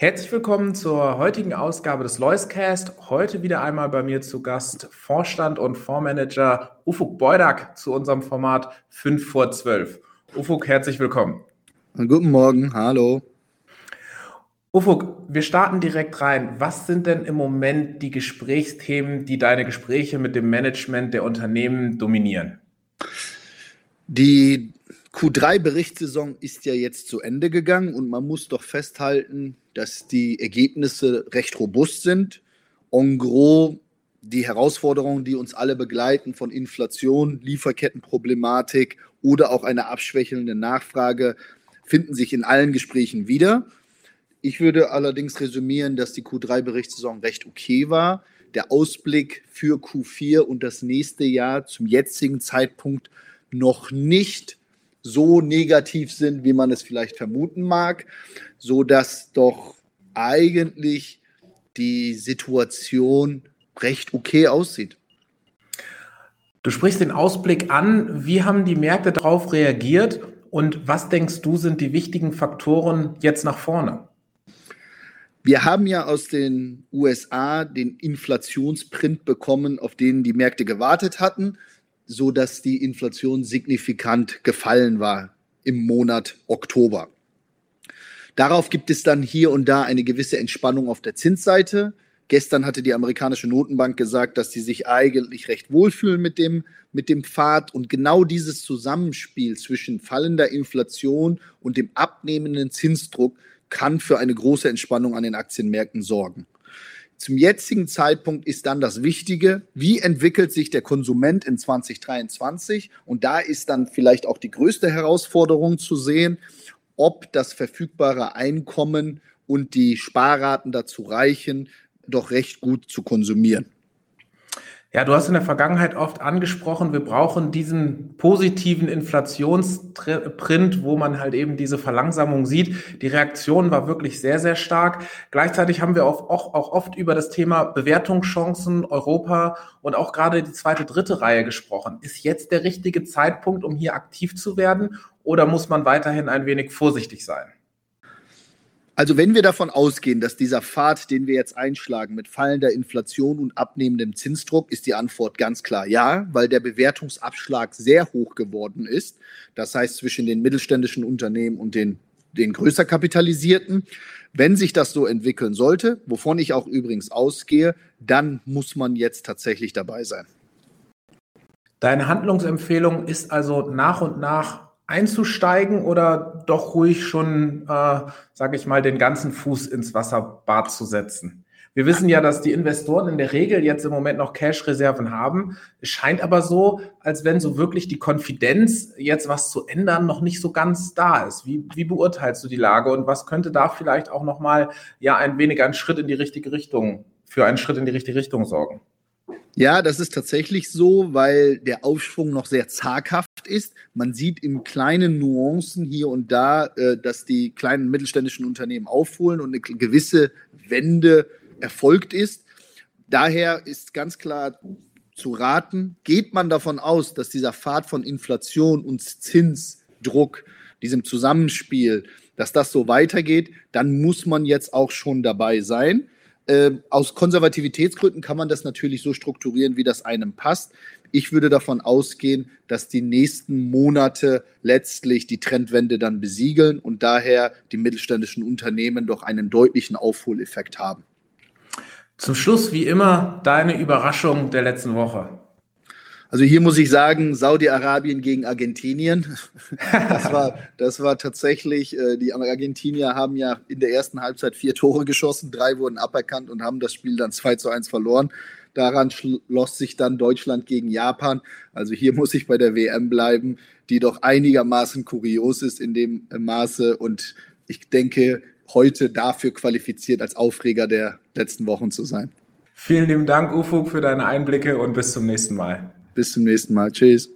Herzlich willkommen zur heutigen Ausgabe des Loiscast. Heute wieder einmal bei mir zu Gast Vorstand und Fondsmanager Ufuk Beudak zu unserem Format 5 vor 12. Ufuk, herzlich willkommen. Guten Morgen, hallo. Ufuk, wir starten direkt rein. Was sind denn im Moment die Gesprächsthemen, die deine Gespräche mit dem Management der Unternehmen dominieren? Die Q3-Berichtssaison ist ja jetzt zu Ende gegangen und man muss doch festhalten, dass die Ergebnisse recht robust sind. En gros die Herausforderungen, die uns alle begleiten, von Inflation, Lieferkettenproblematik oder auch einer abschwächelnden Nachfrage, finden sich in allen Gesprächen wieder. Ich würde allerdings resümieren, dass die Q3-Berichtssaison recht okay war. Der Ausblick für Q4 und das nächste Jahr zum jetzigen Zeitpunkt noch nicht so negativ sind, wie man es vielleicht vermuten mag, so dass doch eigentlich die Situation recht okay aussieht. Du sprichst den Ausblick an. Wie haben die Märkte darauf reagiert und was denkst du sind die wichtigen Faktoren jetzt nach vorne? Wir haben ja aus den USA den Inflationsprint bekommen, auf den die Märkte gewartet hatten so dass die Inflation signifikant gefallen war im Monat Oktober. Darauf gibt es dann hier und da eine gewisse Entspannung auf der Zinsseite. Gestern hatte die amerikanische Notenbank gesagt, dass sie sich eigentlich recht wohlfühlen mit dem, mit dem Pfad. Und genau dieses Zusammenspiel zwischen fallender Inflation und dem abnehmenden Zinsdruck kann für eine große Entspannung an den Aktienmärkten sorgen. Zum jetzigen Zeitpunkt ist dann das Wichtige, wie entwickelt sich der Konsument in 2023? Und da ist dann vielleicht auch die größte Herausforderung zu sehen, ob das verfügbare Einkommen und die Sparraten dazu reichen, doch recht gut zu konsumieren. Ja, du hast in der Vergangenheit oft angesprochen, wir brauchen diesen positiven Inflationsprint, wo man halt eben diese Verlangsamung sieht. Die Reaktion war wirklich sehr, sehr stark. Gleichzeitig haben wir auch, auch, oft über das Thema Bewertungschancen Europa und auch gerade die zweite, dritte Reihe gesprochen. Ist jetzt der richtige Zeitpunkt, um hier aktiv zu werden oder muss man weiterhin ein wenig vorsichtig sein? Also wenn wir davon ausgehen, dass dieser Pfad, den wir jetzt einschlagen mit fallender Inflation und abnehmendem Zinsdruck, ist die Antwort ganz klar ja, weil der Bewertungsabschlag sehr hoch geworden ist. Das heißt zwischen den mittelständischen Unternehmen und den, den größer kapitalisierten. Wenn sich das so entwickeln sollte, wovon ich auch übrigens ausgehe, dann muss man jetzt tatsächlich dabei sein. Deine Handlungsempfehlung ist also nach und nach einzusteigen oder doch ruhig schon, äh, sage ich mal, den ganzen Fuß ins Wasserbad zu setzen? Wir wissen ja, dass die Investoren in der Regel jetzt im Moment noch Cash-Reserven haben. Es scheint aber so, als wenn so wirklich die Konfidenz, jetzt was zu ändern, noch nicht so ganz da ist. Wie, wie beurteilst du die Lage und was könnte da vielleicht auch nochmal ja ein wenig ein Schritt in die richtige Richtung, für einen Schritt in die richtige Richtung sorgen? Ja, das ist tatsächlich so, weil der Aufschwung noch sehr zaghaft ist. Man sieht in kleinen Nuancen hier und da, äh, dass die kleinen mittelständischen Unternehmen aufholen und eine gewisse Wende erfolgt ist. Daher ist ganz klar zu raten, geht man davon aus, dass dieser Pfad von Inflation und Zinsdruck, diesem Zusammenspiel, dass das so weitergeht, dann muss man jetzt auch schon dabei sein. Äh, aus Konservativitätsgründen kann man das natürlich so strukturieren, wie das einem passt. Ich würde davon ausgehen, dass die nächsten Monate letztlich die Trendwende dann besiegeln und daher die mittelständischen Unternehmen doch einen deutlichen Aufholeffekt haben. Zum Schluss, wie immer, deine Überraschung der letzten Woche. Also hier muss ich sagen, Saudi-Arabien gegen Argentinien. Das war, das war tatsächlich, äh, die Argentinier haben ja in der ersten Halbzeit vier Tore geschossen, drei wurden aberkannt und haben das Spiel dann 2 zu 1 verloren. Daran schloss sich dann Deutschland gegen Japan. Also hier muss ich bei der WM bleiben, die doch einigermaßen kurios ist in dem Maße und ich denke, heute dafür qualifiziert, als Aufreger der letzten Wochen zu sein. Vielen lieben Dank, Ufuk, für deine Einblicke und bis zum nächsten Mal. Bis zum nächsten Mal. Tschüss.